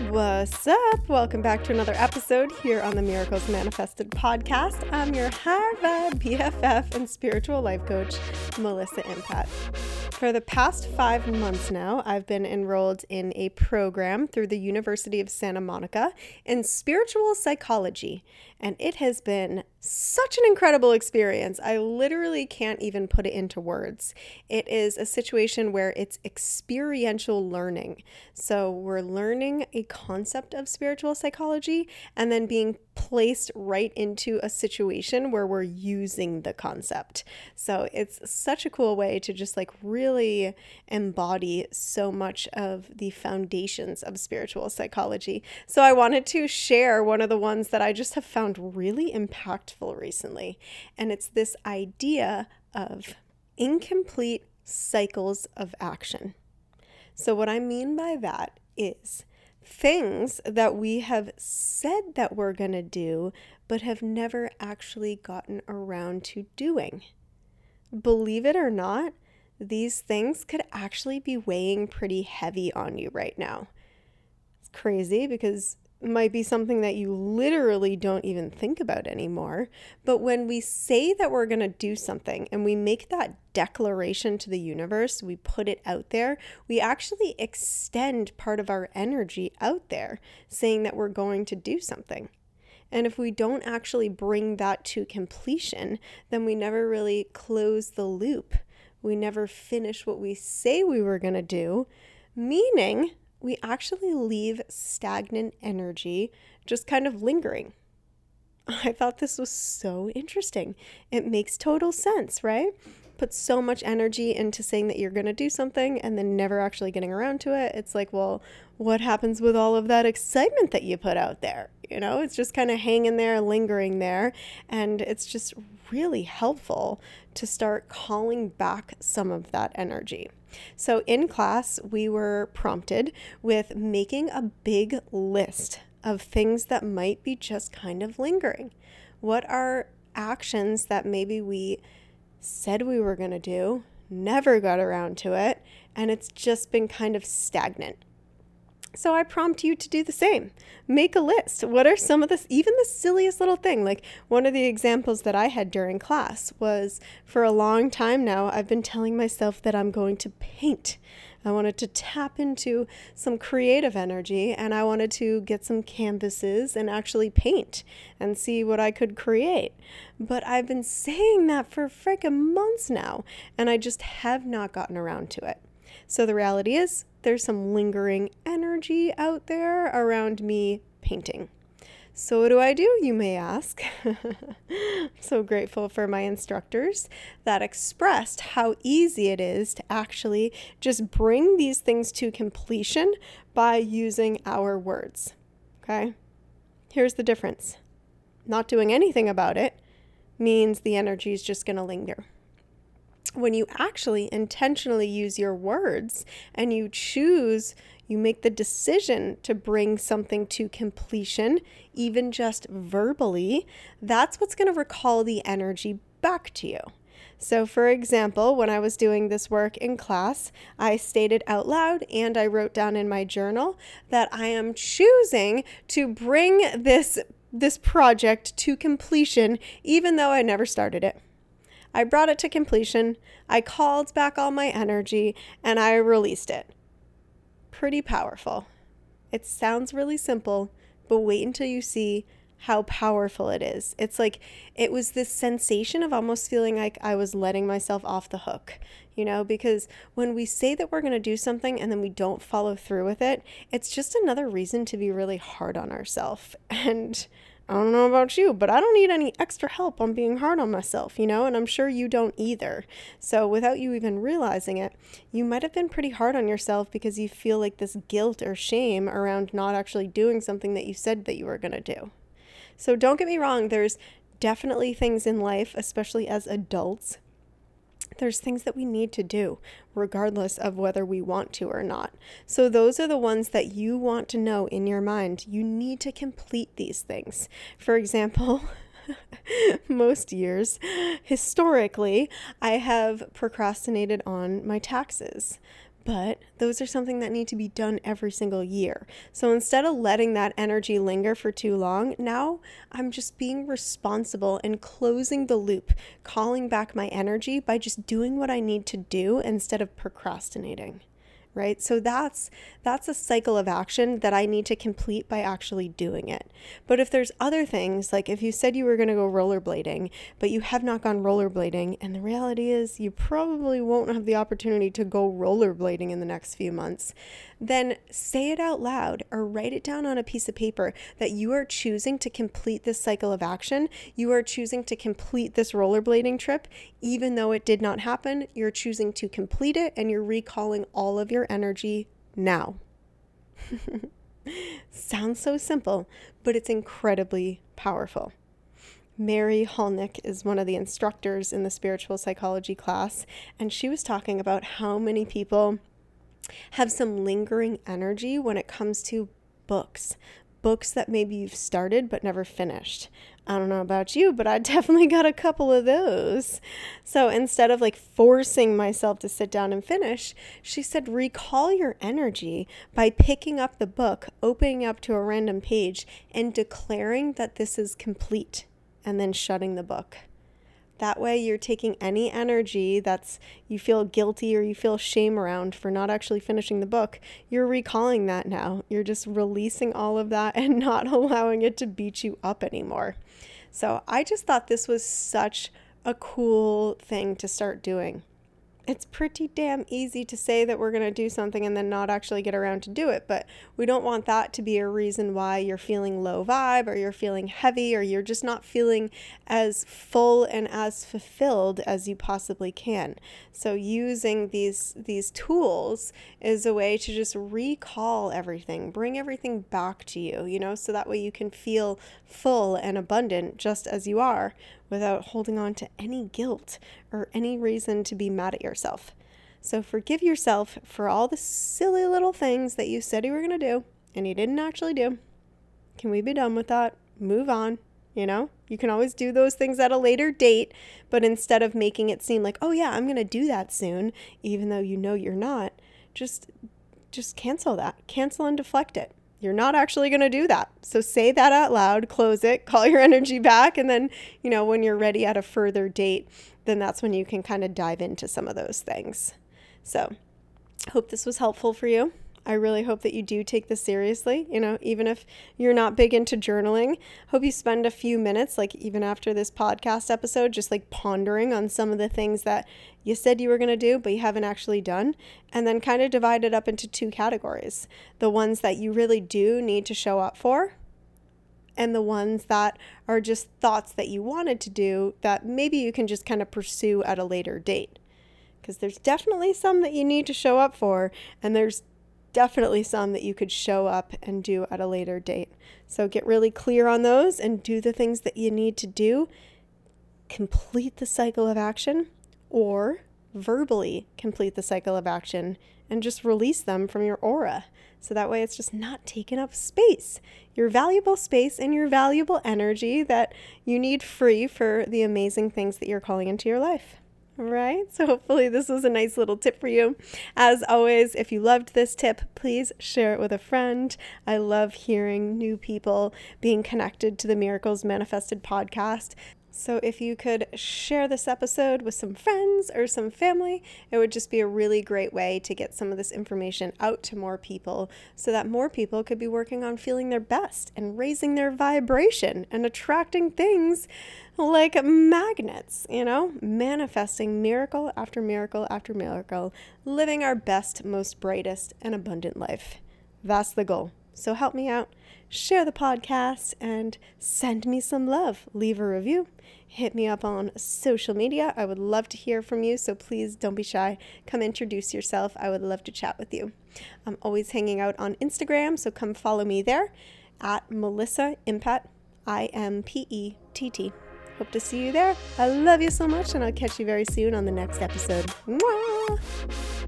What's up? Welcome back to another episode here on the Miracles Manifested podcast. I'm your high vibe BFF and spiritual life coach, Melissa Impett. For the past five months now, I've been enrolled in a program through the University of Santa Monica in spiritual psychology, and it has been such an incredible experience. I literally can't even put it into words. It is a situation where it's experiential learning. So we're learning a concept of spiritual psychology and then being placed right into a situation where we're using the concept. So it's such a cool way to just like really embody so much of the foundations of spiritual psychology. So I wanted to share one of the ones that I just have found really impactful recently. And it's this idea of incomplete cycles of action. So, what I mean by that is things that we have said that we're going to do, but have never actually gotten around to doing. Believe it or not, these things could actually be weighing pretty heavy on you right now. It's crazy because might be something that you literally don't even think about anymore. But when we say that we're going to do something and we make that declaration to the universe, we put it out there, we actually extend part of our energy out there saying that we're going to do something. And if we don't actually bring that to completion, then we never really close the loop. We never finish what we say we were going to do, meaning we actually leave stagnant energy just kind of lingering. I thought this was so interesting. It makes total sense, right? Put so much energy into saying that you're going to do something and then never actually getting around to it. It's like, well, what happens with all of that excitement that you put out there? You know, it's just kind of hanging there, lingering there. And it's just really helpful to start calling back some of that energy. So in class, we were prompted with making a big list of things that might be just kind of lingering. What are actions that maybe we said we were going to do, never got around to it, and it's just been kind of stagnant? So I prompt you to do the same. Make a list. What are some of the, even the silliest little thing? Like one of the examples that I had during class was for a long time now, I've been telling myself that I'm going to paint. I wanted to tap into some creative energy and I wanted to get some canvases and actually paint and see what I could create. But I've been saying that for freaking months now and I just have not gotten around to it. So the reality is, there's some lingering energy out there around me painting. So, what do I do, you may ask? I'm so grateful for my instructors that expressed how easy it is to actually just bring these things to completion by using our words. Okay? Here's the difference not doing anything about it means the energy is just going to linger when you actually intentionally use your words and you choose, you make the decision to bring something to completion, even just verbally, that's what's going to recall the energy back to you. So, for example, when I was doing this work in class, I stated out loud and I wrote down in my journal that I am choosing to bring this this project to completion even though I never started it. I brought it to completion, I called back all my energy, and I released it. Pretty powerful. It sounds really simple, but wait until you see how powerful it is. It's like it was this sensation of almost feeling like I was letting myself off the hook, you know, because when we say that we're going to do something and then we don't follow through with it, it's just another reason to be really hard on ourselves. And I don't know about you, but I don't need any extra help on being hard on myself, you know, and I'm sure you don't either. So, without you even realizing it, you might have been pretty hard on yourself because you feel like this guilt or shame around not actually doing something that you said that you were going to do. So, don't get me wrong, there's definitely things in life, especially as adults, there's things that we need to do, regardless of whether we want to or not. So, those are the ones that you want to know in your mind. You need to complete these things. For example, most years, historically, I have procrastinated on my taxes. But those are something that need to be done every single year. So instead of letting that energy linger for too long, now I'm just being responsible and closing the loop, calling back my energy by just doing what I need to do instead of procrastinating right so that's that's a cycle of action that i need to complete by actually doing it but if there's other things like if you said you were going to go rollerblading but you have not gone rollerblading and the reality is you probably won't have the opportunity to go rollerblading in the next few months then say it out loud or write it down on a piece of paper that you are choosing to complete this cycle of action. You are choosing to complete this rollerblading trip, even though it did not happen. You're choosing to complete it and you're recalling all of your energy now. Sounds so simple, but it's incredibly powerful. Mary Hulnick is one of the instructors in the spiritual psychology class, and she was talking about how many people have some lingering energy when it comes to books. Books that maybe you've started but never finished. I don't know about you, but I definitely got a couple of those. So instead of like forcing myself to sit down and finish, she said, recall your energy by picking up the book, opening up to a random page, and declaring that this is complete, and then shutting the book. That way, you're taking any energy that's you feel guilty or you feel shame around for not actually finishing the book. You're recalling that now. You're just releasing all of that and not allowing it to beat you up anymore. So, I just thought this was such a cool thing to start doing it's pretty damn easy to say that we're going to do something and then not actually get around to do it. But we don't want that to be a reason why you're feeling low vibe or you're feeling heavy or you're just not feeling as full and as fulfilled as you possibly can. So using these these tools is a way to just recall everything, bring everything back to you, you know, so that way you can feel full and abundant just as you are without holding on to any guilt or any reason to be mad at yourself. So forgive yourself for all the silly little things that you said you were going to do and you didn't actually do. Can we be done with that? Move on. You know, you can always do those things at a later date, but instead of making it seem like, oh yeah, I'm going to do that soon, even though you know you're not, just just cancel that. Cancel and deflect it you're not actually going to do that. So say that out loud, close it, call your energy back, and then, you know, when you're ready at a further date, then that's when you can kind of dive into some of those things. So, hope this was helpful for you. I really hope that you do take this seriously. You know, even if you're not big into journaling, hope you spend a few minutes, like even after this podcast episode, just like pondering on some of the things that you said you were going to do, but you haven't actually done. And then kind of divide it up into two categories the ones that you really do need to show up for, and the ones that are just thoughts that you wanted to do that maybe you can just kind of pursue at a later date because there's definitely some that you need to show up for, and there's definitely some that you could show up and do at a later date. So get really clear on those and do the things that you need to do. Complete the cycle of action or verbally complete the cycle of action and just release them from your aura. So that way it's just not taking up space. Your valuable space and your valuable energy that you need free for the amazing things that you're calling into your life. Right? So, hopefully, this was a nice little tip for you. As always, if you loved this tip, please share it with a friend. I love hearing new people being connected to the Miracles Manifested podcast. So, if you could share this episode with some friends or some family, it would just be a really great way to get some of this information out to more people so that more people could be working on feeling their best and raising their vibration and attracting things like magnets, you know, manifesting miracle after miracle after miracle, living our best, most brightest, and abundant life. That's the goal. So, help me out share the podcast, and send me some love. Leave a review. Hit me up on social media. I would love to hear from you, so please don't be shy. Come introduce yourself. I would love to chat with you. I'm always hanging out on Instagram, so come follow me there at Melissa Impett, I M P E T T. Hope to see you there. I love you so much, and I'll catch you very soon on the next episode. Mwah!